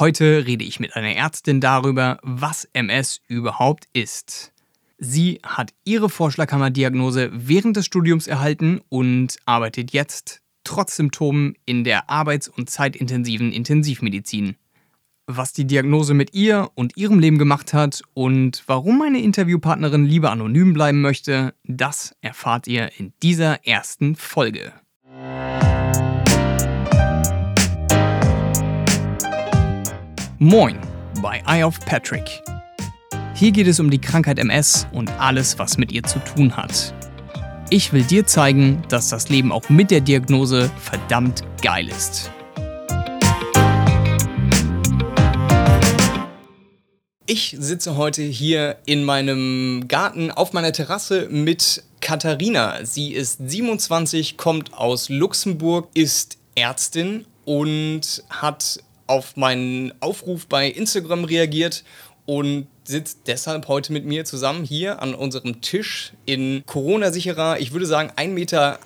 Heute rede ich mit einer Ärztin darüber, was MS überhaupt ist. Sie hat ihre Vorschlaghammerdiagnose während des Studiums erhalten und arbeitet jetzt trotz Symptomen in der arbeits- und zeitintensiven Intensivmedizin. Was die Diagnose mit ihr und ihrem Leben gemacht hat und warum meine Interviewpartnerin lieber anonym bleiben möchte, das erfahrt ihr in dieser ersten Folge. Moin bei Eye of Patrick. Hier geht es um die Krankheit MS und alles, was mit ihr zu tun hat. Ich will dir zeigen, dass das Leben auch mit der Diagnose verdammt geil ist. Ich sitze heute hier in meinem Garten auf meiner Terrasse mit Katharina. Sie ist 27, kommt aus Luxemburg, ist Ärztin und hat auf meinen Aufruf bei Instagram reagiert und sitzt deshalb heute mit mir zusammen hier an unserem Tisch in Corona-sicherer, ich würde sagen 1,80 Meter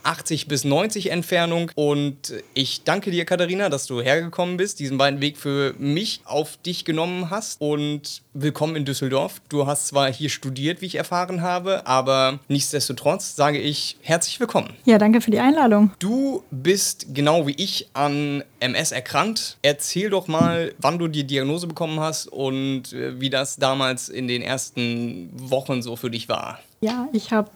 bis 90 Entfernung. Und ich danke dir, Katharina, dass du hergekommen bist, diesen beiden Weg für mich auf dich genommen hast. Und willkommen in Düsseldorf. Du hast zwar hier studiert, wie ich erfahren habe, aber nichtsdestotrotz sage ich herzlich willkommen. Ja, danke für die Einladung. Du bist genau wie ich an MS erkrankt. Erzähl doch mal, wann du die Diagnose bekommen hast und äh, wie das damals in den ersten Wochen so für dich war. Ja, ich habe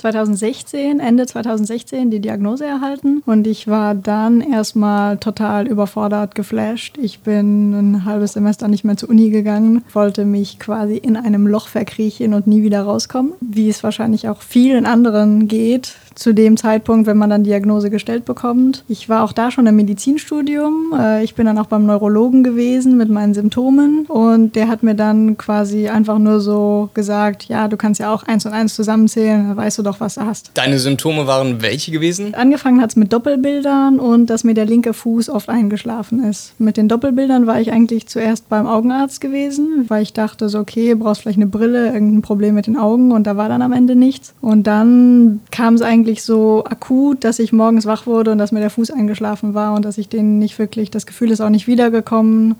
2016, Ende 2016 die Diagnose erhalten und ich war dann erstmal total überfordert, geflasht. Ich bin ein halbes Semester nicht mehr zur Uni gegangen, wollte mich quasi in einem Loch verkriechen und nie wieder rauskommen, wie es wahrscheinlich auch vielen anderen geht, zu dem Zeitpunkt, wenn man dann Diagnose gestellt bekommt. Ich war auch da schon im Medizinstudium. Äh, ich bin dann auch beim Neurologen gewesen mit meinen Symptomen und der hat mir dann quasi einfach nur so gesagt, ja, du kannst ja auch eins und eins zusammenzählen, dann weißt du doch, was du hast. Deine Symptome waren welche gewesen? Angefangen hat es mit Doppelbildern und dass mir der linke Fuß oft eingeschlafen ist. Mit den Doppelbildern war ich eigentlich zuerst beim Augenarzt gewesen, weil ich dachte so, okay, brauchst vielleicht eine Brille, irgendein Problem mit den Augen und da war dann am Ende nichts. Und dann kam es eigentlich eigentlich so akut, dass ich morgens wach wurde und dass mir der Fuß eingeschlafen war und dass ich den nicht wirklich, das Gefühl ist auch nicht wiedergekommen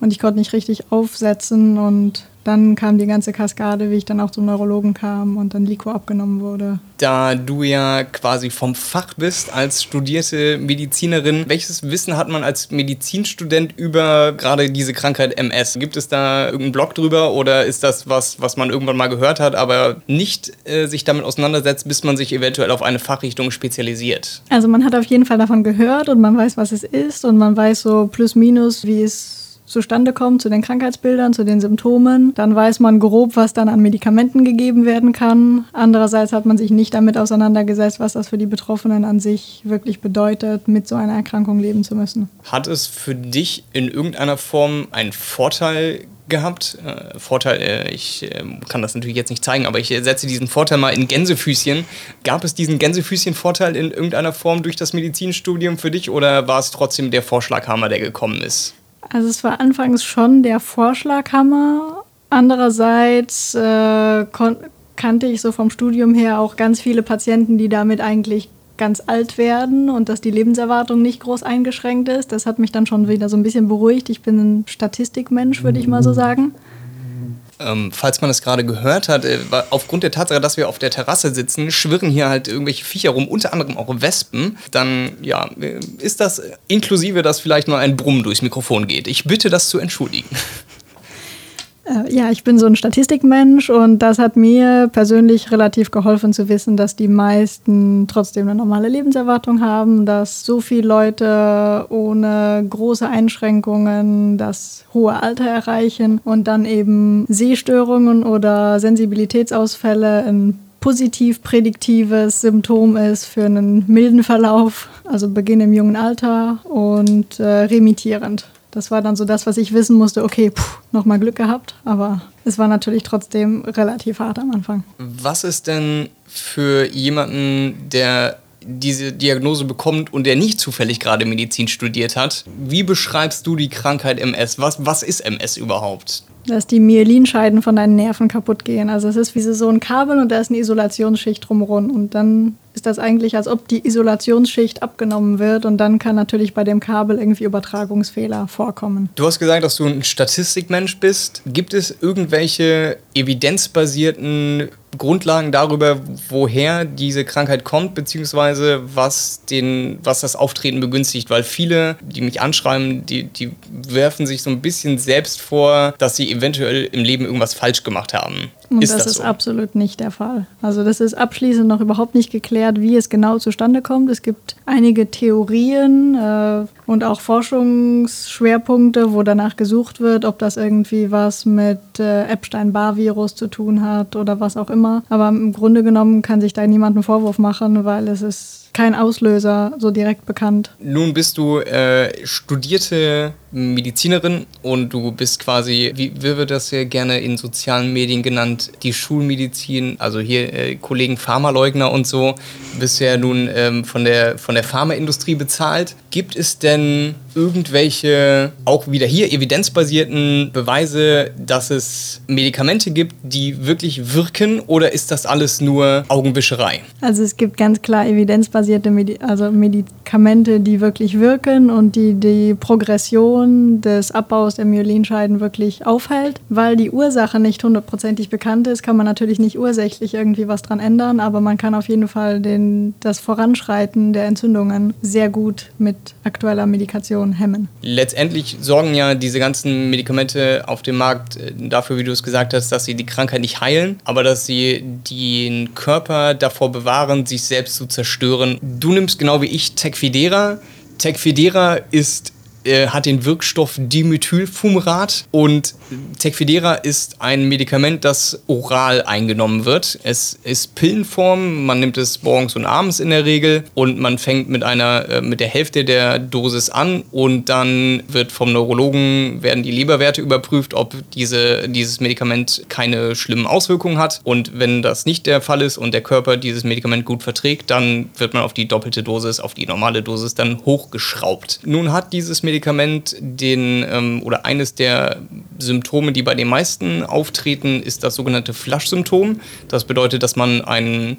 und ich konnte nicht richtig aufsetzen und dann kam die ganze Kaskade, wie ich dann auch zum Neurologen kam und dann Lico abgenommen wurde. Da du ja quasi vom Fach bist als studierte Medizinerin, welches Wissen hat man als Medizinstudent über gerade diese Krankheit MS? Gibt es da irgendeinen Blog drüber oder ist das was, was man irgendwann mal gehört hat, aber nicht äh, sich damit auseinandersetzt, bis man sich eventuell auf eine Fachrichtung spezialisiert? Also man hat auf jeden Fall davon gehört und man weiß, was es ist und man weiß so plus minus, wie es zustande kommt, zu den Krankheitsbildern, zu den Symptomen. Dann weiß man grob, was dann an Medikamenten gegeben werden kann. Andererseits hat man sich nicht damit auseinandergesetzt, was das für die Betroffenen an sich wirklich bedeutet, mit so einer Erkrankung leben zu müssen. Hat es für dich in irgendeiner Form einen Vorteil gehabt. Äh, Vorteil, äh, ich äh, kann das natürlich jetzt nicht zeigen, aber ich setze diesen Vorteil mal in Gänsefüßchen. Gab es diesen Gänsefüßchen-Vorteil in irgendeiner Form durch das Medizinstudium für dich oder war es trotzdem der Vorschlaghammer, der gekommen ist? Also es war anfangs schon der Vorschlaghammer. Andererseits äh, kannte ich so vom Studium her auch ganz viele Patienten, die damit eigentlich ganz alt werden und dass die Lebenserwartung nicht groß eingeschränkt ist. Das hat mich dann schon wieder so ein bisschen beruhigt. Ich bin ein Statistikmensch, würde ich mal so sagen. Ähm, falls man es gerade gehört hat, äh, aufgrund der Tatsache, dass wir auf der Terrasse sitzen, schwirren hier halt irgendwelche Viecher rum, unter anderem auch Wespen. Dann, ja, äh, ist das inklusive, dass vielleicht mal ein Brummen durchs Mikrofon geht. Ich bitte das zu entschuldigen. Äh, ja, ich bin so ein Statistikmensch und das hat mir persönlich relativ geholfen zu wissen, dass die meisten trotzdem eine normale Lebenserwartung haben, dass so viele Leute ohne große Einschränkungen das hohe Alter erreichen und dann eben Sehstörungen oder Sensibilitätsausfälle ein positiv prädiktives Symptom ist für einen milden Verlauf, also Beginn im jungen Alter und äh, remittierend. Das war dann so das, was ich wissen musste. Okay, nochmal Glück gehabt, aber es war natürlich trotzdem relativ hart am Anfang. Was ist denn für jemanden, der diese Diagnose bekommt und der nicht zufällig gerade Medizin studiert hat, wie beschreibst du die Krankheit MS? Was, was ist MS überhaupt? Dass die Myelinscheiden von deinen Nerven kaputt gehen. Also es ist wie so ein Kabel und da ist eine Isolationsschicht drumherum und dann ist das eigentlich, als ob die Isolationsschicht abgenommen wird und dann kann natürlich bei dem Kabel irgendwie Übertragungsfehler vorkommen. Du hast gesagt, dass du ein Statistikmensch bist. Gibt es irgendwelche evidenzbasierten Grundlagen darüber, woher diese Krankheit kommt, beziehungsweise was, den, was das Auftreten begünstigt. Weil viele, die mich anschreiben, die, die werfen sich so ein bisschen selbst vor, dass sie eventuell im Leben irgendwas falsch gemacht haben. Und ist das, das ist so? absolut nicht der Fall. Also das ist abschließend noch überhaupt nicht geklärt, wie es genau zustande kommt. Es gibt einige Theorien äh, und auch Forschungsschwerpunkte, wo danach gesucht wird, ob das irgendwie was mit äh, Epstein-Barr-Virus zu tun hat oder was auch immer. Aber im Grunde genommen kann sich da niemand einen Vorwurf machen, weil es ist kein Auslöser so direkt bekannt. Nun bist du äh, studierte Medizinerin und du bist quasi, wie, wie wird das ja gerne in sozialen Medien genannt, die Schulmedizin, also hier äh, Kollegen Pharmaleugner und so, bist ja nun ähm, von der, von der Pharmaindustrie bezahlt. Gibt es denn dengan irgendwelche, auch wieder hier evidenzbasierten Beweise, dass es Medikamente gibt, die wirklich wirken oder ist das alles nur Augenwischerei? Also es gibt ganz klar evidenzbasierte Medi also Medikamente, die wirklich wirken und die die Progression des Abbaus der Myelinscheiden wirklich aufhält. Weil die Ursache nicht hundertprozentig bekannt ist, kann man natürlich nicht ursächlich irgendwie was dran ändern, aber man kann auf jeden Fall den, das Voranschreiten der Entzündungen sehr gut mit aktueller Medikation Infektion hemmen. Letztendlich sorgen ja diese ganzen Medikamente auf dem Markt äh, dafür, wie du es gesagt hast, dass sie die Krankheit nicht heilen, aber dass sie den Körper davor bewahren, sich selbst zu zerstören. Du nimmst genau wie ich Tecfidera. Tecfidera ist äh, hat den Wirkstoff Dimethylfumarat und Tecfidera ist ein Medikament, das oral eingenommen wird. Es ist Pillenform, man nimmt es morgens und abends in der Regel und man fängt mit einer äh, mit der Hälfte der Dosis an und dann wird vom Neurologen werden die Leberwerte überprüft, ob diese, dieses Medikament keine schlimmen Auswirkungen hat und wenn das nicht der Fall ist und der Körper dieses Medikament gut verträgt, dann wird man auf die doppelte Dosis, auf die normale Dosis dann hochgeschraubt. Nun hat dieses Medikament Medikament den ähm, oder eines der Symptome, die bei den meisten auftreten, ist das sogenannte Flash-Symptom. Das bedeutet, dass man einen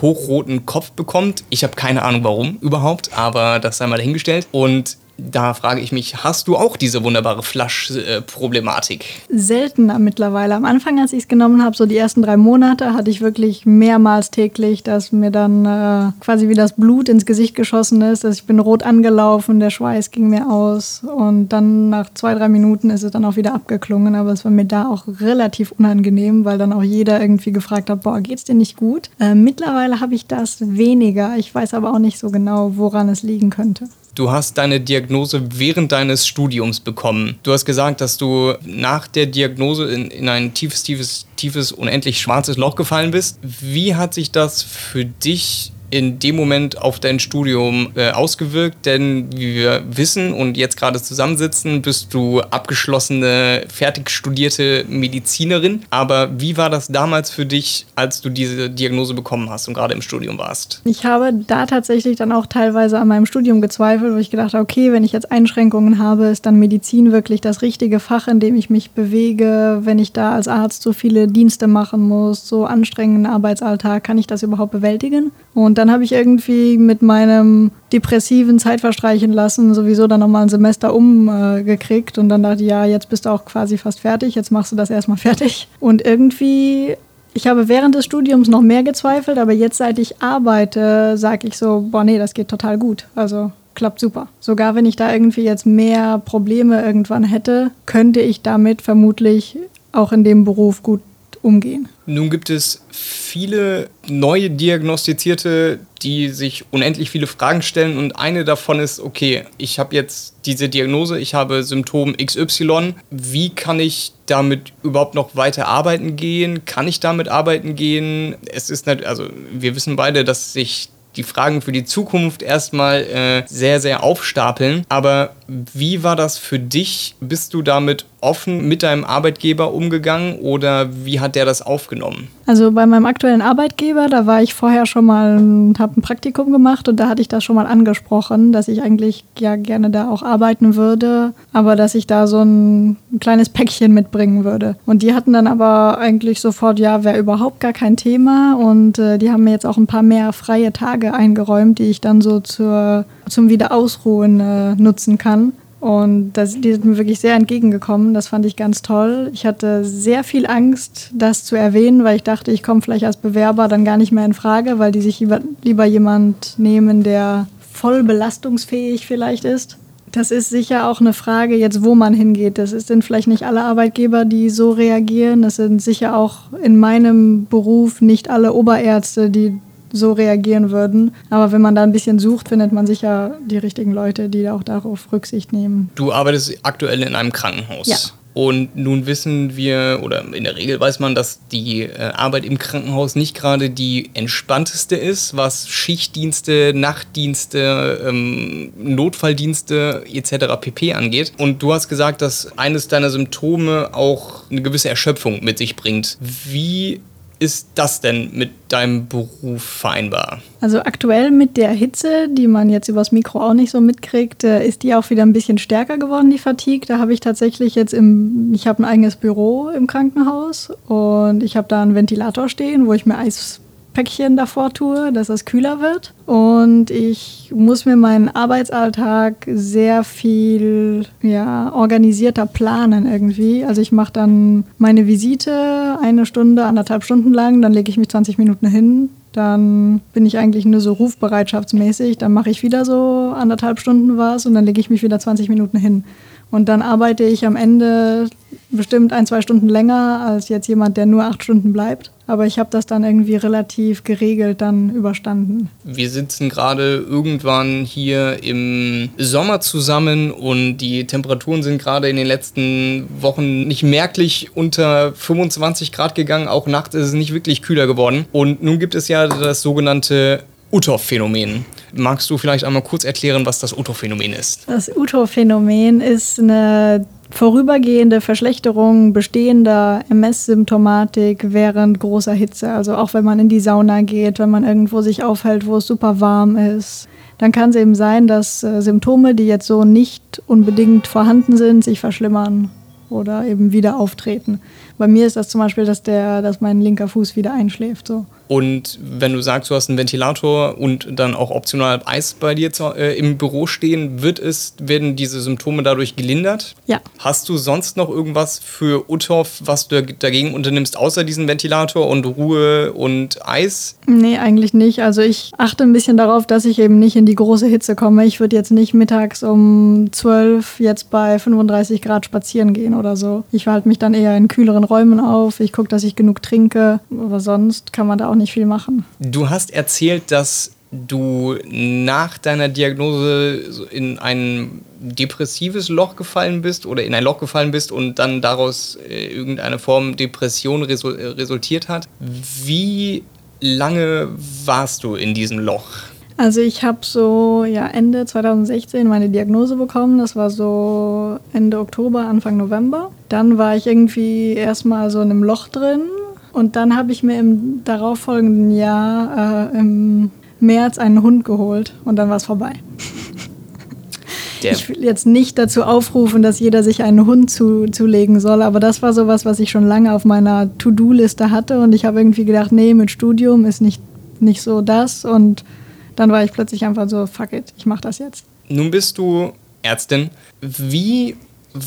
hochroten Kopf bekommt. Ich habe keine Ahnung warum überhaupt, aber das sei mal dahingestellt. Und da frage ich mich, hast du auch diese wunderbare Flasch-Problematik? Seltener mittlerweile. Am Anfang, als ich es genommen habe, so die ersten drei Monate, hatte ich wirklich mehrmals täglich, dass mir dann äh, quasi wie das Blut ins Gesicht geschossen ist. Dass ich bin rot angelaufen, der Schweiß ging mir aus und dann nach zwei, drei Minuten ist es dann auch wieder abgeklungen. Aber es war mir da auch relativ unangenehm, weil dann auch jeder irgendwie gefragt hat, boah, geht's dir nicht gut? Äh, mittlerweile habe ich das weniger. Ich weiß aber auch nicht so genau, woran es liegen könnte. Du hast deine Diagnose während deines Studiums bekommen. Du hast gesagt, dass du nach der Diagnose in, in ein tiefes, tiefes, tiefes, unendlich schwarzes Loch gefallen bist. Wie hat sich das für dich in dem Moment auf dein Studium äh, ausgewirkt? Denn wie wir wissen und jetzt gerade zusammensitzen, bist du abgeschlossene, fertig studierte Medizinerin. Aber wie war das damals für dich, als du diese Diagnose bekommen hast und gerade im Studium warst? Ich habe da tatsächlich dann auch teilweise an meinem Studium gezweifelt, wo ich gedacht habe, okay, wenn ich jetzt Einschränkungen habe, ist dann Medizin wirklich das richtige Fach, in dem ich mich bewege. Wenn ich da als Arzt so viele Dienste machen muss, so anstrengenden Arbeitsalltag, kann ich das überhaupt bewältigen? Und und dann habe ich irgendwie mit meinem depressiven Zeit verstreichen lassen, sowieso dann nochmal ein Semester umgekriegt. Äh, und dann dachte ich, ja, jetzt bist du auch quasi fast fertig, jetzt machst du das erstmal fertig. Und irgendwie ich habe während des Studiums noch mehr gezweifelt, aber jetzt, seit ich arbeite, sage ich so, boah, nee, das geht total gut. Also klappt super. Sogar wenn ich da irgendwie jetzt mehr Probleme irgendwann hätte, könnte ich damit vermutlich auch in dem Beruf gut umgehen. Nun gibt es viele neue Diagnostizierte, die sich unendlich viele Fragen stellen und eine davon ist, okay, ich habe jetzt diese Diagnose, ich habe Symptom XY, wie kann ich damit überhaupt noch weiter arbeiten gehen? Kann ich damit arbeiten gehen? Es ist nicht, also wir wissen beide, dass sich die Fragen für die Zukunft erstmal äh, sehr, sehr aufstapeln. Aber wie war das für dich? Bist du damit offen mit deinem Arbeitgeber umgegangen oder wie hat der das aufgenommen? Also bei meinem aktuellen Arbeitgeber, da war ich vorher schon mal, habe ein Praktikum gemacht und da hatte ich das schon mal angesprochen, dass ich eigentlich ja gerne da auch arbeiten würde, aber dass ich da so ein, kleines Päckchen mitbringen würde. Und die hatten dann aber eigentlich sofort, ja, wäre überhaupt gar kein Thema und äh, die haben mir jetzt auch ein paar mehr freie Tage eingeräumt, die ich dann so zur, zum Wiederausruhen äh, nutzen kann. Und das, die sind mir wirklich sehr entgegengekommen. Das fand ich ganz toll. Ich hatte sehr viel Angst, das zu erwähnen, weil ich dachte, ich komme vielleicht als Bewerber dann gar nicht mehr in Frage, weil die sich lieber, lieber jemand nehmen, der voll belastungsfähig vielleicht ist. Das ist sicher auch eine Frage jetzt, wo man hingeht. Das sind vielleicht nicht alle Arbeitgeber, die so reagieren. Das sind sicher auch in meinem Beruf nicht alle Oberärzte, die so reagieren würden. Aber wenn man da ein bisschen sucht, findet man sicher die richtigen Leute, die auch darauf Rücksicht nehmen. Du arbeitest aktuell in einem Krankenhaus. Ja. Und nun wissen wir, oder in der Regel weiß man, dass die äh, Arbeit im Krankenhaus nicht gerade die entspannteste ist, was Schichtdienste, Nachtdienste, ähm, Notfalldienste etc. pp angeht. Und du hast gesagt, dass eines deiner Symptome auch eine gewisse Erschöpfung mit sich bringt. Wie ist das denn mit deinem Beruf vereinbar? Also aktuell mit der Hitze, die man jetzt übers Mikro auch nicht so mitkriegt, äh, ist die auch wieder ein bisschen stärker geworden, die Fatigue. Da habe ich tatsächlich jetzt im, ich habe ein eigenes Büro im Krankenhaus und ich habe da einen Ventilator stehen, wo ich mir Eis Päckchen davor tue, dass es kühler wird. Und ich muss mir meinen Arbeitsalltag sehr viel ja, organisierter planen irgendwie. Also ich mache dann meine Visite eine Stunde, anderthalb Stunden lang, dann lege ich mich 20 Minuten hin. Dann bin ich eigentlich nur so rufbereitschaftsmäßig. Dann mache ich wieder so anderthalb Stunden was und dann lege ich mich wieder 20 Minuten hin. Und dann arbeite ich am Ende bestimmt ein, zwei Stunden länger als jetzt jemand, der nur acht Stunden bleibt. Aber ich habe das dann irgendwie relativ geregelt dann überstanden. Wir sitzen gerade irgendwann hier im Sommer zusammen und die Temperaturen sind gerade in den letzten Wochen nicht merklich unter 25 Grad gegangen. Auch nachts ist es nicht wirklich kühler geworden. Und nun gibt es ja das sogenannte Uthoff-Phänomen. Magst du vielleicht einmal kurz erklären, was das Uthoff-Phänomen ist? Das Uthoff-Phänomen ist eine vorübergehende Verschlechterung bestehender MS-Symptomatik während großer Hitze. Also auch wenn man in die Sauna geht, wenn man irgendwo sich aufhält, wo es super warm ist. Dann kann es eben sein, dass äh, Symptome, die jetzt so nicht unbedingt vorhanden sind, sich verschlimmern oder eben wieder auftreten. Bei mir ist das zum Beispiel, dass, der, dass mein linker Fuß wieder einschläft. So. Und wenn du sagst, du hast einen Ventilator und dann auch optional Eis bei dir zu, äh, im Büro stehen, wird es, werden diese Symptome dadurch gelindert? Ja. Hast du sonst noch irgendwas für Uthoff, was du dagegen unternimmst, außer diesen Ventilator und Ruhe und Eis? Nee, eigentlich nicht. Also ich achte ein bisschen darauf, dass ich eben nicht in die große Hitze komme. Ich würde jetzt nicht mittags um 12 jetzt bei 35 Grad spazieren gehen oder so. Ich halte mich dann eher in kühleren Räumen auf. Ich gucke, dass ich genug trinke. Aber sonst kann man da auch nicht viel machen. Du hast erzählt, dass du nach deiner Diagnose in ein depressives Loch gefallen bist oder in ein Loch gefallen bist und dann daraus äh, irgendeine Form Depression resul resultiert hat. Wie lange warst du in diesem Loch? Also ich habe so ja Ende 2016 meine Diagnose bekommen. Das war so Ende Oktober, Anfang November. Dann war ich irgendwie erstmal so in einem Loch drin und dann habe ich mir im darauffolgenden Jahr äh, im März einen Hund geholt und dann war es vorbei. Ich will jetzt nicht dazu aufrufen, dass jeder sich einen Hund zu, zulegen soll, aber das war sowas, was ich schon lange auf meiner To-Do-Liste hatte und ich habe irgendwie gedacht, nee, mit Studium ist nicht, nicht so das und dann war ich plötzlich einfach so, fuck it, ich mache das jetzt. Nun bist du Ärztin. Wie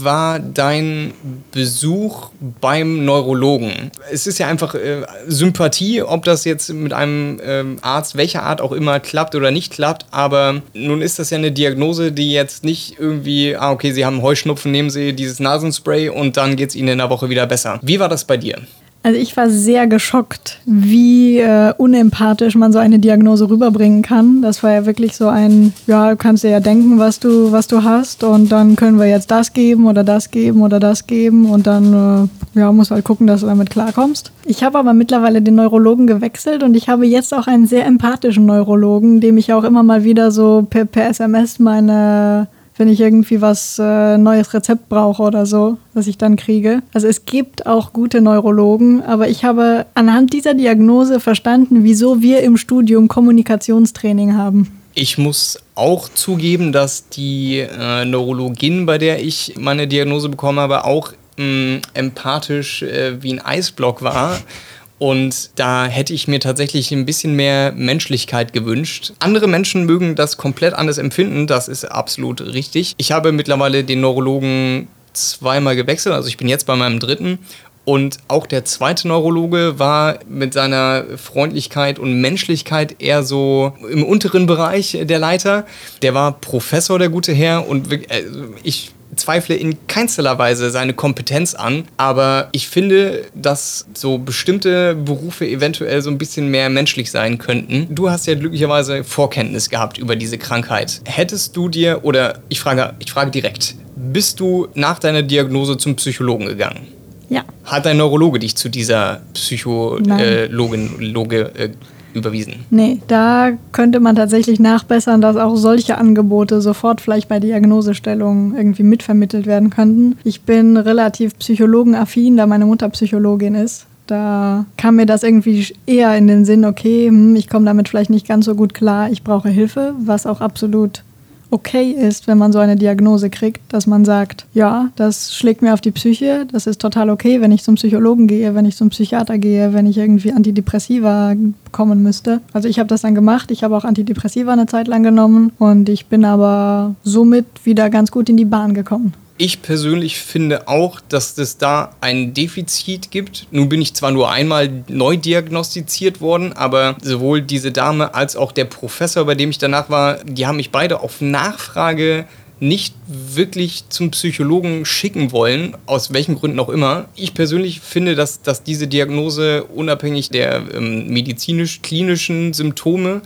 war dein Besuch beim Neurologen? Es ist ja einfach äh, Sympathie, ob das jetzt mit einem ähm, Arzt, welcher Art auch immer, klappt oder nicht klappt. Aber nun ist das ja eine Diagnose, die jetzt nicht irgendwie, ah, okay, Sie haben Heuschnupfen, nehmen Sie dieses Nasenspray und dann geht es Ihnen in einer Woche wieder besser. Wie war das bei dir? Also ich war sehr geschockt, wie äh, unempathisch man so eine Diagnose rüberbringen kann. Das war ja wirklich so ein, ja, du kannst dir ja denken, was du, was du hast und dann können wir jetzt das geben oder das geben oder das geben und dann äh, ja, musst halt gucken, dass du damit klarkommst. Ich habe aber mittlerweile den Neurologen gewechselt und ich habe jetzt auch einen sehr empathischen Neurologen, dem ich auch immer mal wieder so per, per SMS meine wenn ich irgendwie was äh, neues Rezept brauche oder so, was ich dann kriege. Also es gibt auch gute Neurologen, aber ich habe anhand dieser Diagnose verstanden, wieso wir im Studium Kommunikationstraining haben. Ich muss auch zugeben, dass die äh, Neurologin, bei der ich meine Diagnose bekommen habe, auch mh, mm, empathisch äh, wie ein Eisblock war. Und da hätte ich mir tatsächlich ein bisschen mehr Menschlichkeit gewünscht. Andere Menschen mögen das komplett anders empfinden, das ist absolut richtig. Ich habe mittlerweile den Neurologen zweimal gewechselt, also ich bin jetzt bei meinem dritten und auch der zweite Neurologe war mit seiner Freundlichkeit und Menschlichkeit eher so im unteren Bereich der Leiter. Der war Professor, der gute Herr. Und äh, ich zweifle in keinster Weise seine Kompetenz an, aber ich finde, dass so bestimmte Berufe eventuell so ein bisschen mehr menschlich sein könnten. Du hast ja glücklicherweise Vorkenntnis gehabt über diese Krankheit. Hättest du dir, oder ich frage, ich frage direkt, bist du nach deiner Diagnose zum Psychologen gegangen? Ja. Hat dein Neurologe dich zu dieser Psychologin Loge, äh, überwiesen? Nee, da könnte man tatsächlich nachbessern, dass auch solche Angebote sofort vielleicht bei Diagnosestellung irgendwie mitvermittelt werden könnten. Ich bin relativ psychologenaffin, da meine Mutter Psychologin ist. Da kam mir das irgendwie eher in den Sinn, okay, hm, ich komme damit vielleicht nicht ganz so gut klar, ich brauche Hilfe, was auch absolut okay ist, wenn man so eine Diagnose kriegt, dass man sagt, ja, das schlägt mir auf die Psyche, das ist total okay, wenn ich zum Psychologen gehe, wenn ich zum Psychiater gehe, wenn ich irgendwie Antidepressiva bekommen müsste. Also ich habe das dann gemacht, ich habe auch Antidepressiva eine Zeit lang genommen und ich bin aber somit wieder ganz gut in die Bahn gekommen. Ich persönlich finde auch, dass es da ein Defizit gibt. Nun bin ich zwar nur einmal neu diagnostiziert worden, aber sowohl diese Dame als auch der Professor, bei dem ich danach war, die haben mich beide auf Nachfrage nicht wirklich zum Psychologen schicken wollen, aus welchen Gründen auch immer. Ich persönlich finde, dass, dass diese Diagnose unabhängig der ähm, medizinisch-klinischen Symptome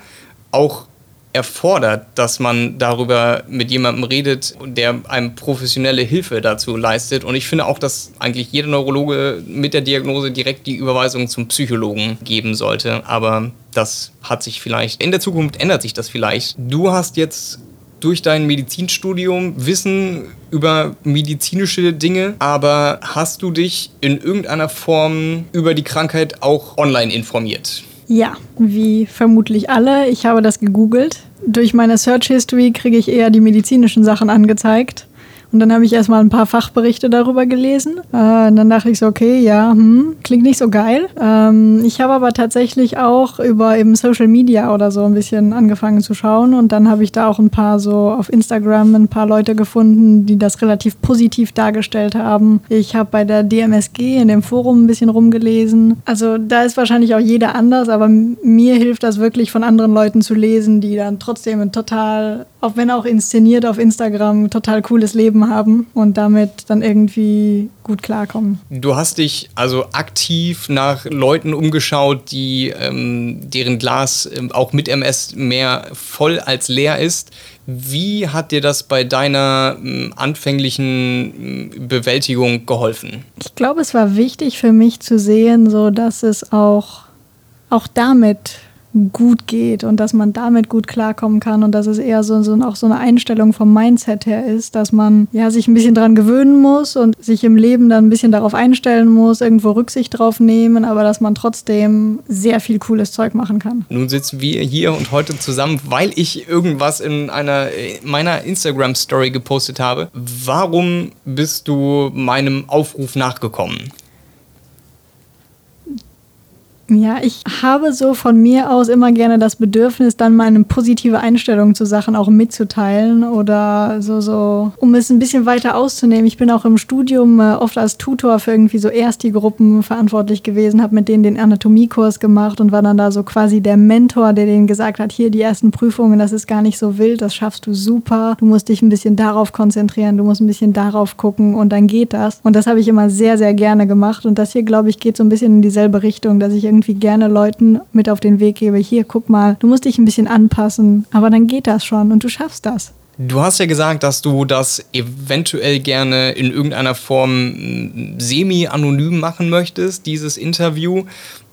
auch erfordert, dass man darüber mit jemandem redet, der einem professionelle Hilfe dazu leistet. Und ich finde auch, dass eigentlich jeder Neurologe mit der Diagnose direkt die Überweisung zum Psychologen geben sollte. Aber das hat sich vielleicht, in der Zukunft ändert sich das vielleicht. Du hast jetzt durch dein Medizinstudium Wissen über medizinische Dinge, aber hast du dich in irgendeiner Form über die Krankheit auch online informiert? Ja, wie vermutlich alle. Ich habe das gegoogelt. Durch meine Search History kriege ich eher die medizinischen Sachen angezeigt. Und dann habe ich erstmal ein paar Fachberichte darüber gelesen. Äh, dann dachte ich so, okay, ja, hm, klingt nicht so geil. Ähm, ich habe aber tatsächlich auch über eben Social Media oder so ein bisschen angefangen zu schauen. Und dann habe ich da auch ein paar so auf Instagram ein paar Leute gefunden, die das relativ positiv dargestellt haben. Ich habe bei der DMSG in dem Forum ein bisschen rumgelesen. Also da ist wahrscheinlich auch jeder anders, aber mir hilft das wirklich von anderen Leuten zu lesen, die dann trotzdem ein total, auch wenn auch inszeniert auf Instagram, total cooles Leben haben und damit dann irgendwie gut klarkommen. Du hast dich also aktiv nach Leuten umgeschaut, die ähm, deren Glas ähm, auch mit MS mehr voll als leer ist. Wie hat dir das bei deiner ähm, anfänglichen ähm, Bewältigung geholfen? Ich glaube, es war wichtig für mich zu sehen, so dass es auch, auch damit gut geht und dass man damit gut klarkommen kann und dass es eher so, so auch so eine Einstellung vom Mindset her ist, dass man ja sich ein bisschen dran gewöhnen muss und sich im Leben dann ein bisschen darauf einstellen muss, irgendwo Rücksicht drauf nehmen, aber dass man trotzdem sehr viel cooles Zeug machen kann. Nun sitzen wir hier und heute zusammen, weil ich irgendwas in einer meiner Instagram Story gepostet habe. Warum bist du meinem Aufruf nachgekommen? Ja, ich habe so von mir aus immer gerne das Bedürfnis, dann meine positive Einstellung zu Sachen auch mitzuteilen oder so, so, um es ein bisschen weiter auszunehmen. Ich bin auch im Studium äh, oft als Tutor für irgendwie so Ersti-Gruppen verantwortlich gewesen, habe mit denen den Anatomiekurs gemacht und war dann da so quasi der Mentor, der denen gesagt hat, hier die ersten Prüfungen, das ist gar nicht so wild, das schaffst du super. Du musst dich ein bisschen darauf konzentrieren, du musst ein bisschen darauf gucken und dann geht das. Und das habe ich immer sehr, sehr gerne gemacht und das hier, glaube ich, geht so ein bisschen in dieselbe Richtung, dass ich irgendwie gerne Leuten mit auf den Weg gebe, hier, guck mal, du musst dich ein bisschen anpassen, aber dann geht das schon und du schaffst das. Du hast ja gesagt, dass du das eventuell gerne in irgendeiner Form semi-anonym machen möchtest, dieses Interview.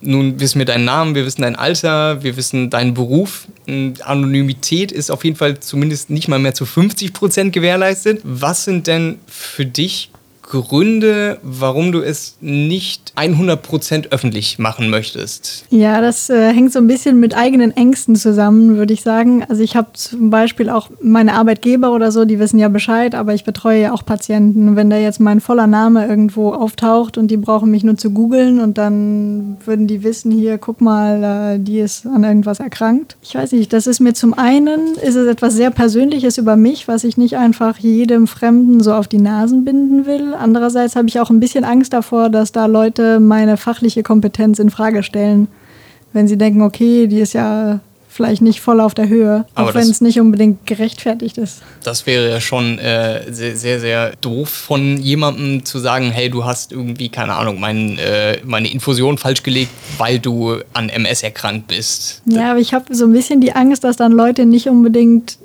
Nun wissen wir deinen Namen, wir wissen dein Alter, wir wissen deinen Beruf. Anonymität ist auf jeden Fall zumindest nicht mal mehr zu 50 Prozent gewährleistet. Was sind denn für dich Gründe, warum du es nicht 100% öffentlich machen möchtest? Ja, das äh, hängt so ein bisschen mit eigenen Ängsten zusammen, würde ich sagen. Also ich habe zum Beispiel auch meine Arbeitgeber oder so, die wissen ja Bescheid, aber ich betreue ja auch Patienten. Wenn da jetzt mein voller Name irgendwo auftaucht und die brauchen mich nur zu googeln und dann würden die wissen, hier, guck mal, äh, die ist an irgendwas erkrankt. Ich weiß nicht, das ist mir zum einen, ist es etwas sehr Persönliches über mich, was ich nicht einfach jedem Fremden so auf die Nasen binden will Andererseits habe ich auch ein bisschen Angst davor, dass da Leute meine fachliche Kompetenz in Frage stellen. Wenn sie denken, okay, die ist ja vielleicht nicht voll auf der Höhe, Aber auch wenn es nicht unbedingt gerechtfertigt ist. Das wäre ja schon äh, sehr, sehr, sehr doof von jemandem zu sagen, hey, du hast irgendwie, keine Ahnung, mein, äh, meine Infusion falsch gelegt, weil du an MS erkrankt bist. Ja, aber ich habe so ein bisschen die Angst, dass dann Leute nicht unbedingt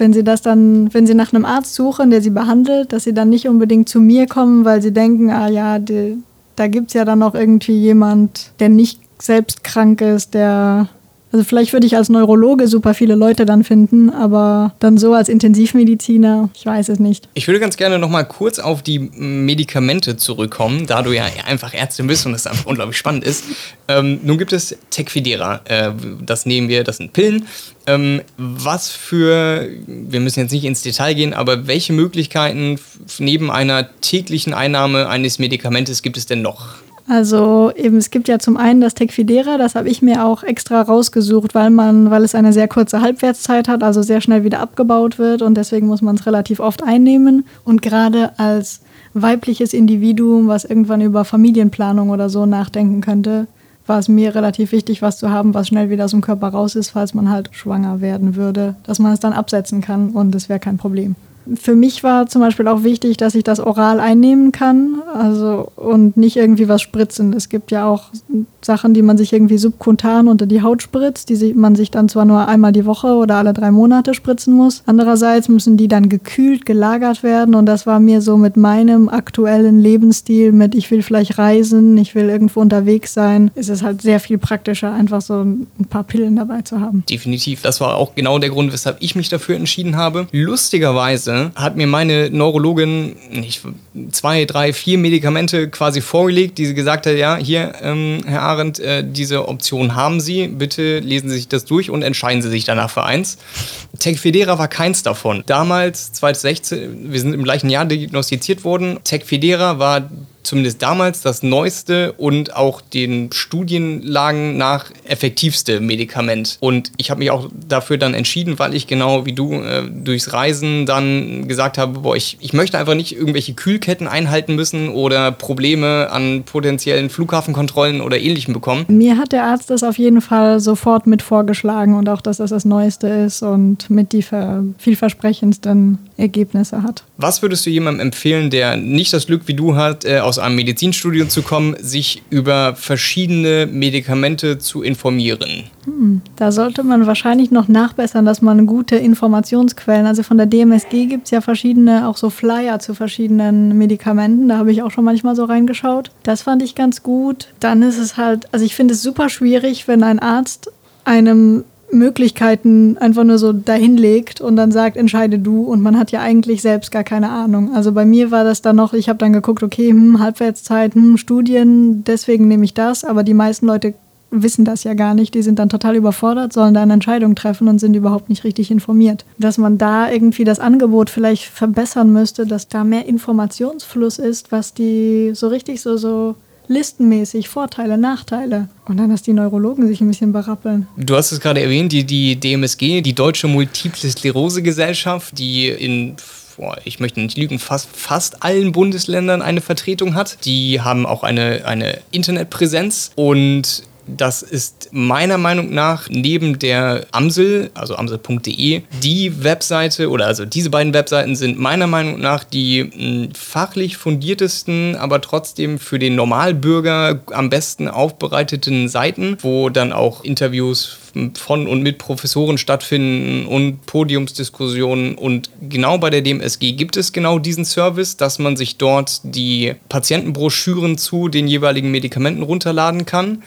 wenn sie das dann, wenn sie nach einem Arzt suchen, der sie behandelt, dass sie dann nicht unbedingt zu mir kommen, weil sie denken, ah ja, die, da gibt es ja dann noch irgendwie jemand, der nicht selbst krank ist, der also vielleicht würde ich als Neurologe super viele Leute dann finden, aber dann so als Intensivmediziner, ich weiß es nicht. Ich würde ganz gerne noch mal kurz auf die Medikamente zurückkommen, da du ja einfach Ärztin bist und das einfach unglaublich spannend ist. Ähm, nun gibt es Tecfidera, äh, das nehmen wir, das sind Pillen. Ähm, was für, wir müssen jetzt nicht ins Detail gehen, aber welche Möglichkeiten neben einer täglichen Einnahme eines Medikamentes gibt es denn noch? Also eben, es gibt ja zum einen das Tecfidera, das habe ich mir auch extra rausgesucht, weil man, weil es eine sehr kurze Halbwertszeit hat, also sehr schnell wieder abgebaut wird und deswegen muss man es relativ oft einnehmen. Und gerade als weibliches Individuum, was irgendwann über Familienplanung oder so nachdenken könnte, war es mir relativ wichtig, was zu haben, was schnell wieder aus dem Körper raus ist, falls man halt schwanger werden würde, dass man es dann absetzen kann und es wäre kein Problem für mich war zum Beispiel auch wichtig, dass ich das oral einnehmen kann also, und nicht irgendwie was spritzen. Es gibt ja auch Sachen, die man sich irgendwie subkutan unter die Haut spritzt, die man sich dann zwar nur einmal die Woche oder alle drei Monate spritzen muss. Andererseits müssen die dann gekühlt, gelagert werden und das war mir so mit meinem aktuellen Lebensstil, mit ich will vielleicht reisen, ich will irgendwo unterwegs sein, ist es halt sehr viel praktischer, einfach so ein paar Pillen dabei zu haben. Definitiv. Das war auch genau der Grund, weshalb ich mich dafür entschieden habe. Lustigerweise hat mir meine Neurologin nicht, zwei, drei, vier Medikamente quasi vorgelegt, die sie gesagt hat, ja, hier, ähm, Herr Arendt, äh, diese Option haben Sie, bitte lesen Sie sich das durch und entscheiden Sie sich danach für eins. Tecfidera war keins davon. Damals, 2016, wir sind im gleichen Jahr diagnostiziert worden, Tecfidera war zumindest damals das neueste und auch den Studienlagen nach effektivste Medikament. Und ich habe mich auch dafür dann entschieden, weil ich genau wie du äh, durchs Reisen dann gesagt habe, boah, ich, ich möchte einfach nicht irgendwelche Kühlketten einhalten müssen oder Probleme an potenziellen Flughafenkontrollen oder ähnlichem bekommen. Mir hat der Arzt das auf jeden Fall sofort mit vorgeschlagen und auch, dass das das Neueste ist und mit die vielversprechendsten Ergebnisse hat. Was würdest du jemandem empfehlen, der nicht das Glück wie du hat, äh, aus einem Medizinstudium zu kommen, sich über verschiedene Medikamente zu informieren? Hm, da sollte man wahrscheinlich noch nachbessern, dass man gute Informationsquellen, also von der DMSG gibt es ja verschiedene, auch so Flyer zu verschiedenen Medikamenten, da habe ich auch schon manchmal so reingeschaut. Das fand ich ganz gut. Dann ist es halt, also ich finde es super schwierig, wenn ein Arzt einem Möglichkeiten einfach nur so dahinlegt und dann sagt, entscheide du und man hat ja eigentlich selbst gar keine Ahnung. Also bei mir war das dann noch, ich habe dann geguckt, okay, hm, Halbwertszeit, hm, Studien, deswegen nehme ich das, aber die meisten Leute wissen das ja gar nicht, die sind dann total überfordert, sollen da eine Entscheidung treffen und sind überhaupt nicht richtig informiert. Dass man da irgendwie das Angebot vielleicht verbessern müsste, dass da mehr Informationsfluss ist, was die so richtig so, so listenmäßig Vorteile, Nachteile. Und dann, dass die Neurologen sich ein bisschen berappeln. Du hast es gerade erwähnt, die, die DMSG, die Deutsche Multiple Sklerose Gesellschaft, die in ich möchte nicht lügen, fast, fast allen Bundesländern eine Vertretung hat. Die haben auch eine, eine Internetpräsenz und das ist meiner Meinung nach neben der Amsel, also amsel.de, die Webseite oder also diese beiden Webseiten sind meiner Meinung nach die hm, fachlich fundiertesten, aber trotzdem für den Normalbürger am besten aufbereiteten Seiten, wo dann auch Interviews von und mit Professoren stattfinden und Podiumsdiskussionen. Und genau bei der DMSG gibt es genau diesen Service, dass man sich dort die Patientenbroschüren zu den jeweiligen Medikamenten runterladen kann.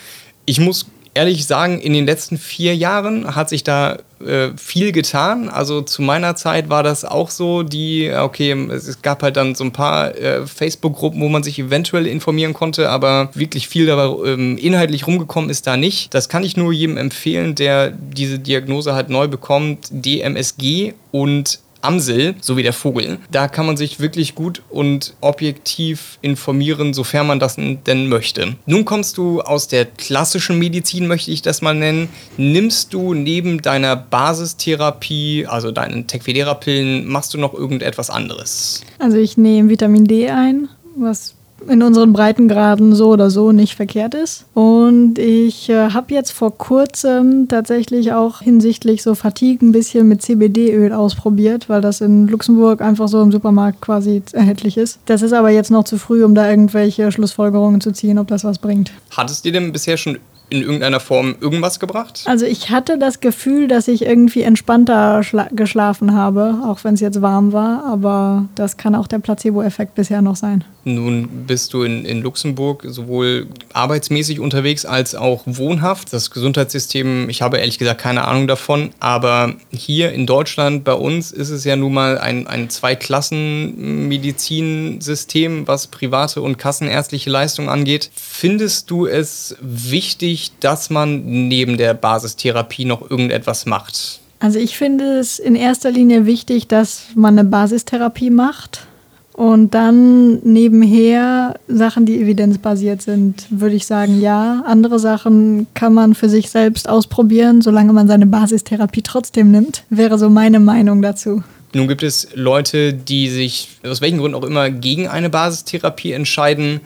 Ich muss ehrlich sagen, in den letzten vier Jahren hat sich da äh, viel getan. Also zu meiner Zeit war das auch so, die, okay, es gab halt dann so ein paar äh, Facebook-Gruppen, wo man sich eventuell informieren konnte, aber wirklich viel dabei ähm, inhaltlich rumgekommen ist da nicht. Das kann ich nur jedem empfehlen, der diese Diagnose halt neu bekommt. DMSG und Amsel, so wie der Vogel. Da kann man sich wirklich gut und objektiv informieren, sofern man das denn möchte. Nun kommst du aus der klassischen Medizin, möchte ich das mal nennen. Nimmst du neben deiner Basistherapie, also deinen Tecfidera-Pillen, machst du noch irgendetwas anderes? Also ich nehme Vitamin D ein, was in unseren Breitengraden so oder so nicht verkehrt ist. Und ich äh, habe jetzt vor kurzem tatsächlich auch hinsichtlich so Fatigue ein bisschen mit CBD-Öl ausprobiert, weil das in Luxemburg einfach so im Supermarkt quasi erhältlich ist. Das ist aber jetzt noch zu früh, um da irgendwelche Schlussfolgerungen zu ziehen, ob das was bringt. Hat es dir denn bisher schon in irgendeiner Form irgendwas gebracht? Also ich hatte das Gefühl, dass ich irgendwie entspannter geschlafen habe, auch wenn es jetzt warm war, aber das kann auch der Placebo-Effekt bisher noch sein. Nun bist du in, in Luxemburg sowohl arbeitsmäßig unterwegs als auch wohnhaft. Das Gesundheitssystem, ich habe ehrlich gesagt keine Ahnung davon, aber hier in Deutschland bei uns ist es ja nun mal ein, ein Zweiklassen-Medizinsystem, was private und kassenärztliche Leistungen angeht. Findest du es wichtig, dass man neben der Basistherapie noch irgendetwas macht? Also ich finde es in erster Linie wichtig, dass man eine Basistherapie macht und dann nebenher Sachen, die evidenzbasiert sind, würde ich sagen, ja. Andere Sachen kann man für sich selbst ausprobieren, solange man seine Basistherapie trotzdem nimmt, wäre so meine Meinung dazu. Nun gibt es Leute, die sich aus welchen Gründen auch immer gegen eine Basistherapie entscheiden,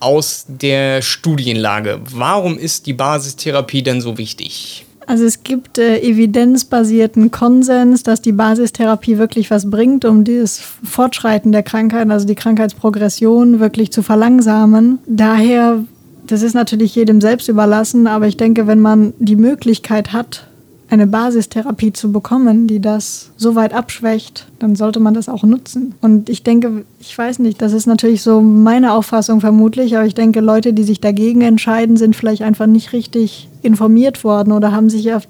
aus der Studienlage. Warum ist die Basistherapie denn so wichtig? Also es gibt äh, evidenzbasierten Konsens, dass die Basistherapie wirklich was bringt, um das Fortschreiten der Krankheit, also die Krankheitsprogression wirklich zu verlangsamen. Daher, das ist natürlich jedem selbst überlassen, aber ich denke, wenn man die Möglichkeit hat, eine Basistherapie zu bekommen, die das so weit abschwächt, dann sollte man das auch nutzen. Und ich denke, ich weiß nicht, das ist natürlich so meine Auffassung vermutlich, aber ich denke, Leute, die sich dagegen entscheiden, sind vielleicht einfach nicht richtig informiert worden oder haben sich auf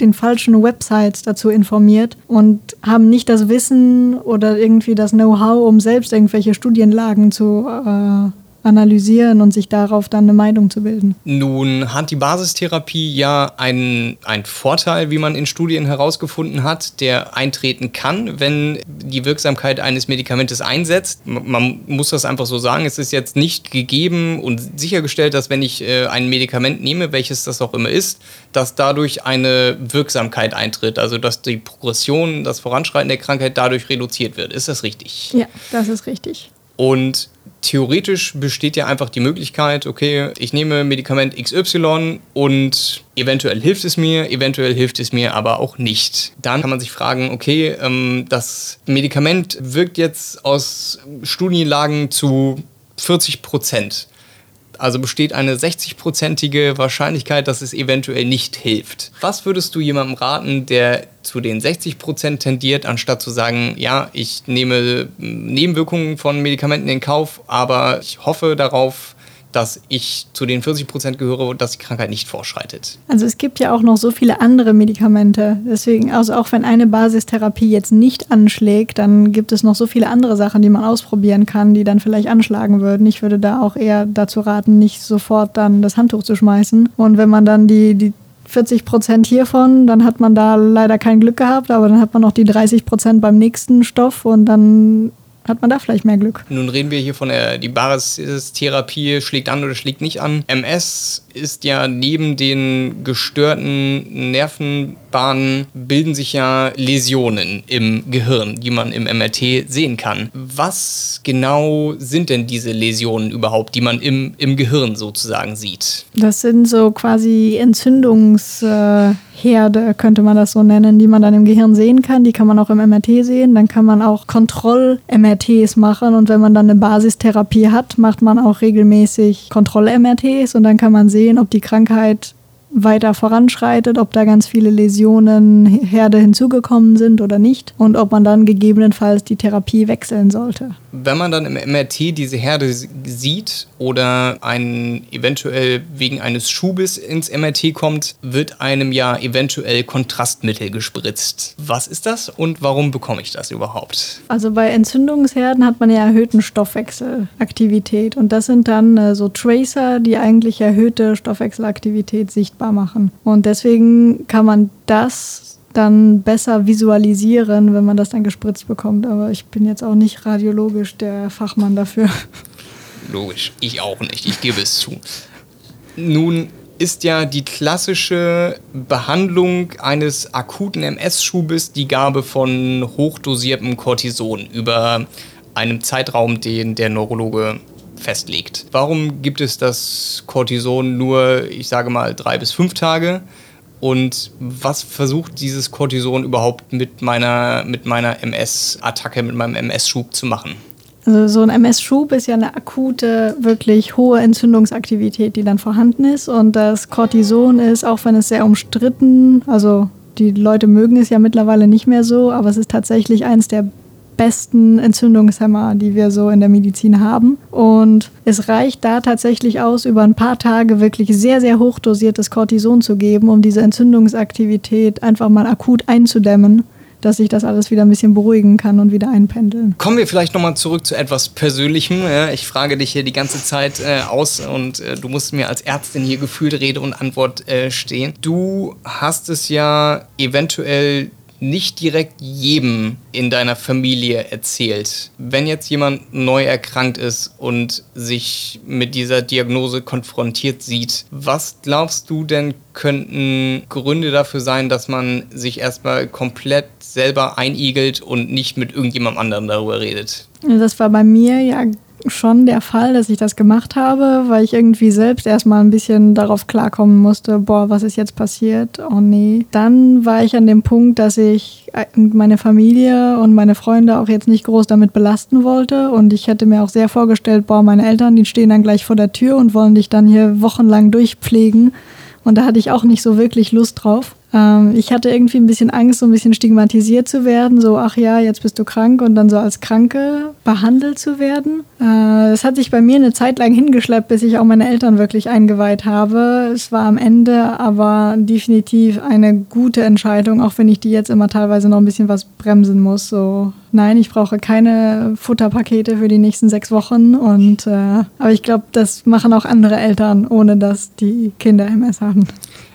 den falschen Websites dazu informiert und haben nicht das Wissen oder irgendwie das Know-how, um selbst irgendwelche Studienlagen zu äh, analysieren und sich darauf dann eine Meinung zu bilden. Nun hat die Basistherapie ja einen, einen Vorteil, wie man in Studien herausgefunden hat, der eintreten kann, wenn die Wirksamkeit eines Medikamentes einsetzt. Man muss das einfach so sagen, es ist jetzt nicht gegeben und sichergestellt, dass wenn ich äh, ein Medikament nehme, welches das auch immer ist, dass dadurch eine Wirksamkeit eintritt, also dass die Progression, das Voranschreiten der Krankheit dadurch reduziert wird. Ist das richtig? Ja, das ist richtig. Und theoretisch besteht ja einfach die Möglichkeit, okay, ich nehme Medikament XY und eventuell hilft es mir, eventuell hilft es mir aber auch nicht. Dann kann man sich fragen, okay, ähm, das Medikament wirkt jetzt aus Studienlagen zu 40 Prozent. Also besteht eine 60-prozentige Wahrscheinlichkeit, dass es eventuell nicht hilft. Was würdest du jemandem raten, der zu den 60 Prozent tendiert, anstatt zu sagen, ja, ich nehme Nebenwirkungen von Medikamenten in Kauf, aber ich hoffe darauf, dass ich zu den 40 Prozent gehöre, dass die Krankheit nicht vorschreitet. Also es gibt ja auch noch so viele andere Medikamente. Deswegen, also auch wenn eine Basistherapie jetzt nicht anschlägt, dann gibt es noch so viele andere Sachen, die man ausprobieren kann, die dann vielleicht anschlagen würden. Ich würde da auch eher dazu raten, nicht sofort dann das Handtuch zu schmeißen. Und wenn man dann die, die 40 Prozent hiervon, dann hat man da leider kein Glück gehabt, aber dann hat man noch die 30 Prozent beim nächsten Stoff und dann hat man da vielleicht mehr Glück. Nun reden wir hier von der die Basistherapie schlägt an oder schlägt nicht an. MS ist ja neben den gestörten Nervenbahnen bilden sich ja Läsionen im Gehirn, die man im MRT sehen kann. Was genau sind denn diese Läsionen überhaupt, die man im, im Gehirn sozusagen sieht? Das sind so quasi Entzündungsherde, könnte man das so nennen, die man dann im Gehirn sehen kann. Die kann man auch im MRT sehen. Dann kann man auch Kontroll-MRTs machen und wenn man dann eine Basistherapie hat, macht man auch regelmäßig Kontroll-MRTs und dann kann man sehen, ob die Krankheit weiter voranschreitet, ob da ganz viele Läsionen, Herde hinzugekommen sind oder nicht und ob man dann gegebenenfalls die Therapie wechseln sollte. Wenn man dann im MRT diese Herde sieht oder ein eventuell wegen eines Schubes ins MRT kommt, wird einem ja eventuell Kontrastmittel gespritzt. Was ist das und warum bekomme ich das überhaupt? Also bei Entzündungsherden hat man ja erhöhten Stoffwechselaktivität und das sind dann äh, so Tracer, die eigentlich erhöhte Stoffwechselaktivität sichtbar machen. Und deswegen kann man das dann besser visualisieren, wenn man das dann gespritzt bekommt. Aber ich bin jetzt auch nicht radiologisch der Fachmann dafür. Logisch, ich auch nicht, ich gebe es zu. Nun ist ja die klassische Behandlung eines akuten MS-Schubes die Gabe von hochdosiertem Cortison über einem Zeitraum, den der Neurologe festlegt. Warum gibt es das Cortison nur, ich sage mal, drei bis fünf Tage? Und was versucht dieses Cortison überhaupt mit meiner, mit meiner MS-Attacke, mit meinem MS-Schub zu machen? Also so ein MS-Schub ist ja eine akute, wirklich hohe Entzündungsaktivität, die dann vorhanden ist. Und das Cortison ist, auch wenn es sehr umstritten, also die Leute mögen es ja mittlerweile nicht mehr so, aber es ist tatsächlich eines der besten Entzündungshemmer, die wir so in der Medizin haben. Und es reicht da tatsächlich aus, über ein paar Tage wirklich sehr, sehr hochdosiertes Cortison zu geben, um diese Entzündungsaktivität einfach mal akut einzudämmen dass sich das alles wieder ein bisschen beruhigen kann und wieder einpendeln. Kommen wir vielleicht nochmal zurück zu etwas Persönlichem. Ich frage dich hier die ganze Zeit äh, aus und äh, du musst mir als Ärztin hier gefühlt Rede und Antwort äh, stehen. Du hast es ja eventuell nicht direkt jedem in deiner Familie erzählt. Wenn jetzt jemand neu erkrankt ist und sich mit dieser Diagnose konfrontiert sieht, was glaubst du denn könnten Gründe dafür sein, dass man sich erstmal komplett selber einigelt und nicht mit irgendjemandem anderen darüber redet? Das war bei mir ja schon der Fall, dass ich das gemacht habe, weil ich irgendwie selbst erstmal ein bisschen darauf klarkommen musste, boah, was ist jetzt passiert? Oh nee. Dann war ich an dem Punkt, dass ich äh, meine Familie und meine Freunde auch jetzt nicht groß damit belasten wollte und ich hätte mir auch sehr vorgestellt, boah, meine Eltern, die stehen dann gleich vor der Tür und wollen dich dann hier wochenlang durchpflegen und da hatte ich auch nicht so wirklich Lust drauf. Ähm, ich hatte irgendwie ein bisschen Angst, so ein bisschen stigmatisiert zu werden. So, ach ja, jetzt bist du krank und dann so als Kranke behandelt zu werden. Äh, es hat sich bei mir eine Zeit lang hingeschleppt, bis ich auch meine Eltern wirklich eingeweiht habe. Es war am Ende aber definitiv eine gute Entscheidung, auch wenn ich die jetzt immer teilweise noch ein bisschen was bremsen muss. So, nein, ich brauche keine Futterpakete für die nächsten sechs Wochen. Und äh, aber ich glaube, das machen auch andere Eltern, ohne dass die Kinder MS haben.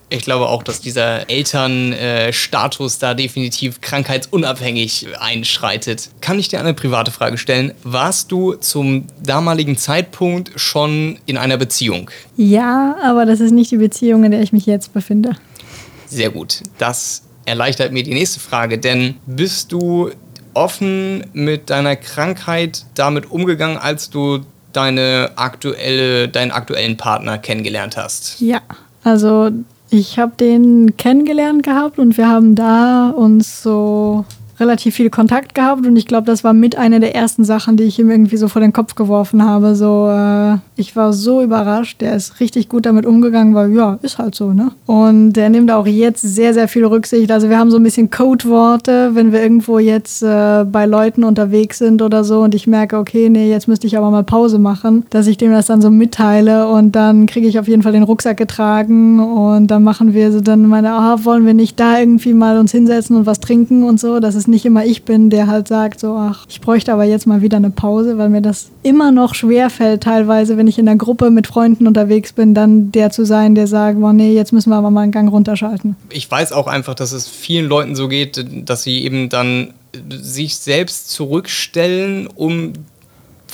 Ich glaube auch, dass dieser Elternstatus da definitiv krankheitsunabhängig einschreitet. Kann ich dir eine private Frage stellen? Warst du zum damaligen Zeitpunkt schon in einer Beziehung? Ja, aber das ist nicht die Beziehung, in der ich mich jetzt befinde. Sehr gut. Das erleichtert mir die nächste Frage, denn bist du offen mit deiner Krankheit damit umgegangen, als du deine aktuelle, deinen aktuellen Partner kennengelernt hast? Ja, also ich habe den kennengelernt gehabt und wir haben da uns so relativ viel Kontakt gehabt und ich glaube, das war mit einer der ersten Sachen, die ich ihm irgendwie so vor den Kopf geworfen habe. So, äh, ich war so überrascht, der ist richtig gut damit umgegangen, weil ja, ist halt so, ne? Und der nimmt auch jetzt sehr, sehr viel Rücksicht. Also wir haben so ein bisschen Codeworte, wenn wir irgendwo jetzt äh, bei Leuten unterwegs sind oder so und ich merke, okay, nee, jetzt müsste ich aber mal Pause machen, dass ich dem das dann so mitteile und dann kriege ich auf jeden Fall den Rucksack getragen und dann machen wir so dann meine, ah, wollen wir nicht da irgendwie mal uns hinsetzen und was trinken und so. Das ist es nicht immer ich bin, der halt sagt, so, ach, ich bräuchte aber jetzt mal wieder eine Pause, weil mir das immer noch schwer fällt, teilweise, wenn ich in einer Gruppe mit Freunden unterwegs bin, dann der zu sein, der sagt, boah, nee, jetzt müssen wir aber mal einen Gang runterschalten. Ich weiß auch einfach, dass es vielen Leuten so geht, dass sie eben dann sich selbst zurückstellen, um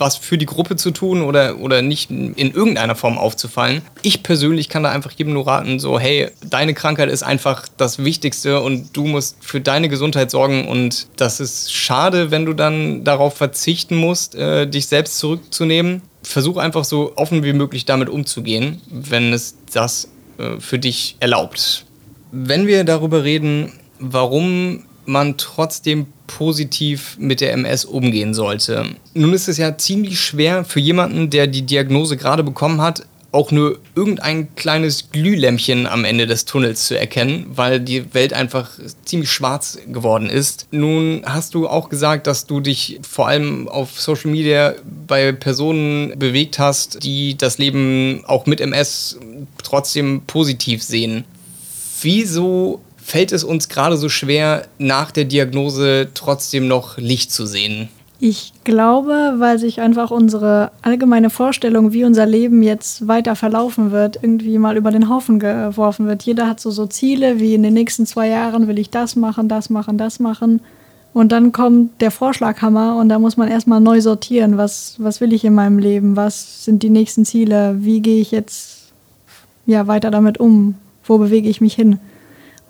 was für die Gruppe zu tun oder, oder nicht in irgendeiner Form aufzufallen. Ich persönlich kann da einfach jedem nur raten, so, hey, deine Krankheit ist einfach das Wichtigste und du musst für deine Gesundheit sorgen und das ist schade, wenn du dann darauf verzichten musst, äh, dich selbst zurückzunehmen. Versuch einfach so offen wie möglich damit umzugehen, wenn es das äh, für dich erlaubt. Wenn wir darüber reden, warum man trotzdem positiv mit der MS umgehen sollte. Nun ist es ja ziemlich schwer für jemanden, der die Diagnose gerade bekommen hat, auch nur irgendein kleines Glühlämpchen am Ende des Tunnels zu erkennen, weil die Welt einfach ziemlich schwarz geworden ist. Nun hast du auch gesagt, dass du dich vor allem auf Social Media bei Personen bewegt hast, die das Leben auch mit MS trotzdem positiv sehen. Wieso fällt es uns gerade so schwer, nach der Diagnose trotzdem noch Licht zu sehen? Ich glaube, weil sich einfach unsere allgemeine Vorstellung, wie unser Leben jetzt weiter verlaufen wird, irgendwie mal über den Haufen geworfen wird. Jeder hat so, so Ziele, wie in den nächsten zwei Jahren will ich das machen, das machen, das machen. Und dann kommt der Vorschlaghammer und da muss man erstmal neu sortieren. Was, was will ich in meinem Leben? Was sind die nächsten Ziele? Wie gehe ich jetzt ja, weiter damit um? Wo bewege ich mich hin?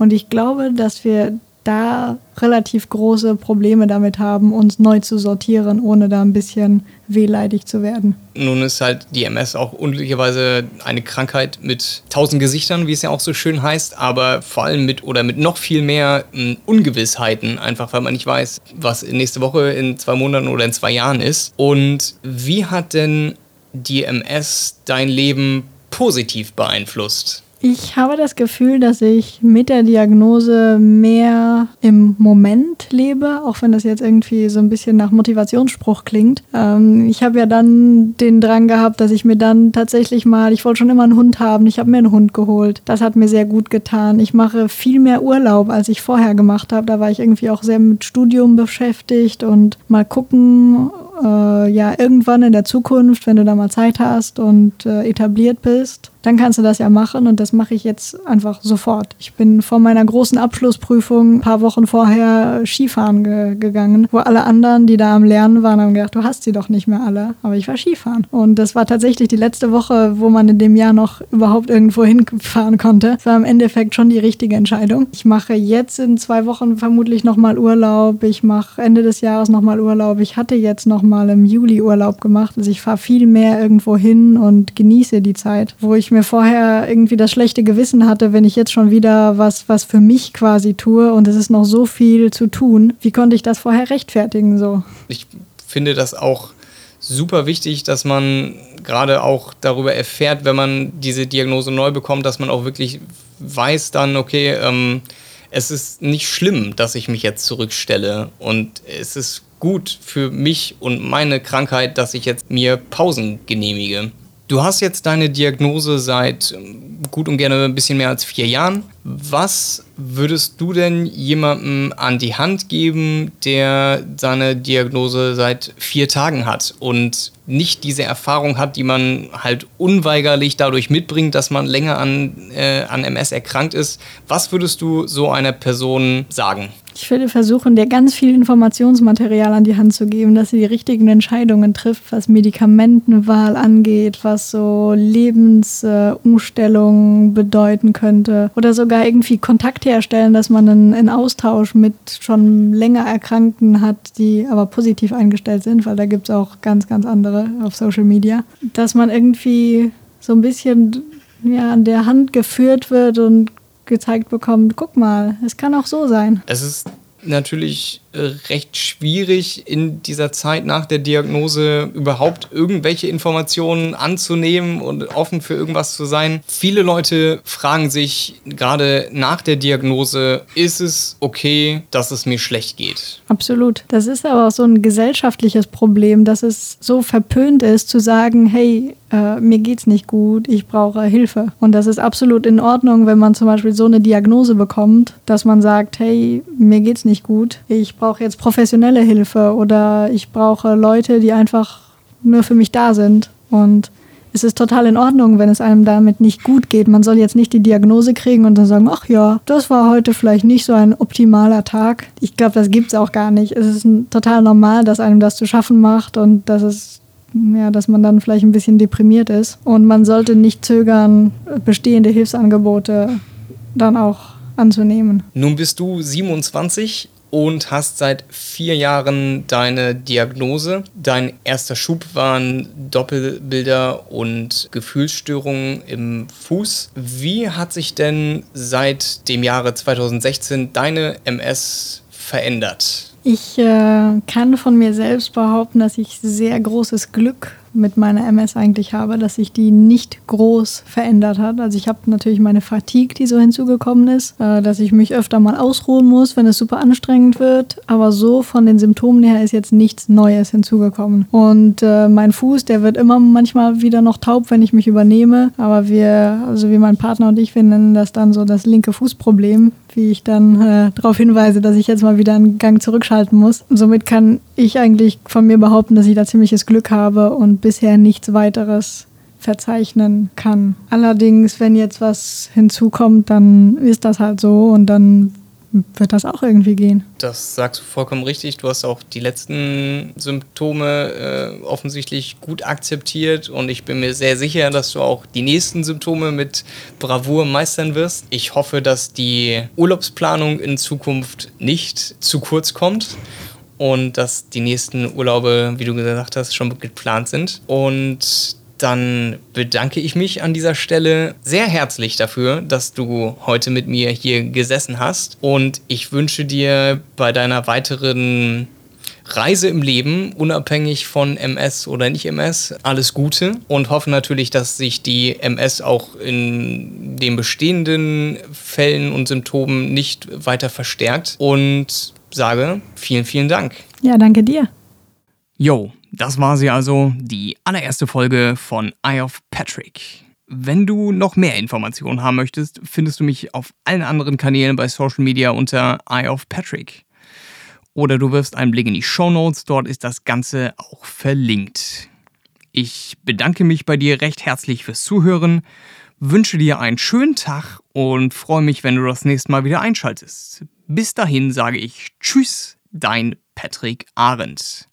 Und ich glaube, dass wir da relativ große Probleme damit haben, uns neu zu sortieren, ohne da ein bisschen wehleidig zu werden. Nun ist halt die MS auch unglücklicherweise eine Krankheit mit tausend Gesichtern, wie es ja auch so schön heißt, aber vor allem mit oder mit noch viel mehr hm, Ungewissheiten, einfach weil man nicht weiß, was nächste Woche in zwei Monaten oder in zwei Jahren ist. Und wie hat denn die MS dein Leben positiv beeinflusst? Ich habe das Gefühl, dass ich mit der Diagnose mehr im Moment lebe, auch wenn das jetzt irgendwie so ein bisschen nach Motivationsspruch klingt. Ähm, ich habe ja dann den Drang gehabt, dass ich mir dann tatsächlich mal, ich wollte schon immer einen Hund haben, ich habe mir einen Hund geholt. Das hat mir sehr gut getan. Ich mache viel mehr Urlaub, als ich vorher gemacht habe. Da war ich irgendwie auch sehr mit Studium beschäftigt und mal gucken, äh, ja, irgendwann in der Zukunft, wenn du da mal Zeit hast und äh, etabliert bist, dann kannst du das ja machen und das mache ich jetzt einfach sofort. Ich bin vor meiner großen Abschlussprüfung ein paar Wochen vorher Skifahren ge gegangen, wo alle anderen, die da am Lernen waren, haben gedacht, du hast sie doch nicht mehr alle. Aber ich war Skifahren. Und das war tatsächlich die letzte Woche, wo man in dem Jahr noch überhaupt irgendwo hinfahren konnte. Das war im Endeffekt schon die richtige Entscheidung. Ich mache jetzt in zwei Wochen vermutlich nochmal Urlaub. Ich mache Ende des Jahres nochmal Urlaub. Ich hatte jetzt nochmal im Juli Urlaub gemacht. Also ich fahre viel mehr irgendwo hin und genieße die Zeit, wo ich mir vorher irgendwie das schlechte Gewissen hatte, wenn ich jetzt schon wieder was, was für mich quasi tue und es ist noch so viel zu tun. Wie konnte ich das vorher rechtfertigen so? Ich finde das auch super wichtig, dass man gerade auch darüber erfährt, wenn man diese Diagnose neu bekommt, dass man auch wirklich weiß dann, okay, ähm, es ist nicht schlimm, dass ich mich jetzt zurückstelle und es ist gut für mich und meine Krankheit, dass ich jetzt mir Pausen genehmige. Du hast jetzt deine Diagnose seit ähm, gut und gerne ein bisschen mehr als vier Jahren. Was würdest du denn jemandem an die Hand geben, der seine Diagnose seit vier Tagen hat und nicht diese Erfahrung hat, die man halt unweigerlich dadurch mitbringt, dass man länger an, äh, an MS erkrankt ist? Was würdest du so einer Person sagen? Ich würde versuchen, dir ganz viel Informationsmaterial an die Hand zu geben, dass sie die richtigen Entscheidungen trifft, was Medikamentenwahl angeht, was so Lebensumstellungen äh, bedeuten könnte. Oder sogar irgendwie Kontakt herstellen, dass man einen, einen Austausch mit schon länger Erkrankten hat, die aber positiv eingestellt sind, weil da gibt es auch ganz, ganz andere auf Social Media. Dass man irgendwie so ein bisschen ja, an der Hand geführt wird und gezeigt bekommt, guck mal, es kann auch so sein. Es ist natürlich recht schwierig in dieser Zeit nach der Diagnose überhaupt irgendwelche Informationen anzunehmen und offen für irgendwas zu sein. Viele Leute fragen sich gerade nach der Diagnose, ist es okay, dass es mir schlecht geht? Absolut. Das ist aber auch so ein gesellschaftliches Problem, dass es so verpönt ist zu sagen, hey, äh, mir geht's nicht gut, ich brauche Hilfe. Und das ist absolut in Ordnung, wenn man zum Beispiel so eine Diagnose bekommt, dass man sagt, hey, mir geht's nicht gut, ich brauche jetzt professionelle Hilfe oder ich brauche Leute, die einfach nur für mich da sind. Und es ist total in Ordnung, wenn es einem damit nicht gut geht. Man soll jetzt nicht die Diagnose kriegen und dann sagen, ach ja, das war heute vielleicht nicht so ein optimaler Tag. Ich glaube, das gibt es auch gar nicht. Es ist total normal, dass einem das zu schaffen macht und dass es ja, dass man dann vielleicht ein bisschen deprimiert ist. Und man sollte nicht zögern, bestehende Hilfsangebote dann auch anzunehmen. Nun bist du 27 und hast seit vier Jahren deine Diagnose. Dein erster Schub waren Doppelbilder und Gefühlsstörungen im Fuß. Wie hat sich denn seit dem Jahre 2016 deine MS verändert? Ich äh, kann von mir selbst behaupten, dass ich sehr großes Glück mit meiner MS eigentlich habe, dass sich die nicht groß verändert hat. Also ich habe natürlich meine Fatigue, die so hinzugekommen ist, äh, dass ich mich öfter mal ausruhen muss, wenn es super anstrengend wird. Aber so von den Symptomen her ist jetzt nichts Neues hinzugekommen. Und äh, mein Fuß, der wird immer manchmal wieder noch taub, wenn ich mich übernehme. Aber wir, also wie mein Partner und ich, wir nennen das dann so das linke Fußproblem, wie ich dann äh, darauf hinweise, dass ich jetzt mal wieder einen Gang zurückschalten muss. Somit kann ich eigentlich von mir behaupten, dass ich da ziemliches Glück habe und bisher nichts weiteres verzeichnen kann. Allerdings, wenn jetzt was hinzukommt, dann ist das halt so und dann wird das auch irgendwie gehen. Das sagst du vollkommen richtig. Du hast auch die letzten Symptome äh, offensichtlich gut akzeptiert und ich bin mir sehr sicher, dass du auch die nächsten Symptome mit Bravour meistern wirst. Ich hoffe, dass die Urlaubsplanung in Zukunft nicht zu kurz kommt und dass die nächsten Urlaube, wie du gesagt hast, schon geplant sind. Und dann bedanke ich mich an dieser Stelle sehr herzlich dafür, dass du heute mit mir hier gesessen hast. Und ich wünsche dir bei deiner weiteren Reise im Leben, unabhängig von MS oder nicht MS, alles Gute und hoffe natürlich, dass sich die MS auch in den bestehenden Fällen und Symptomen nicht weiter verstärkt. Und sage vielen, vielen Dank. Ja, danke dir. Yo, das war sie also, die allererste Folge von Eye of Patrick. Wenn du noch mehr Informationen haben möchtest, findest du mich auf allen anderen Kanälen bei Social Media unter Eye of Patrick. Oder du wirfst einen Blick in die Show Notes, dort ist das Ganze auch verlinkt. Ich bedanke mich bei dir recht herzlich fürs Zuhören, wünsche dir einen schönen Tag und freue mich, wenn du das nächste Mal wieder einschaltest. Bis dahin sage ich Tschüss, dein Patrick Arendt.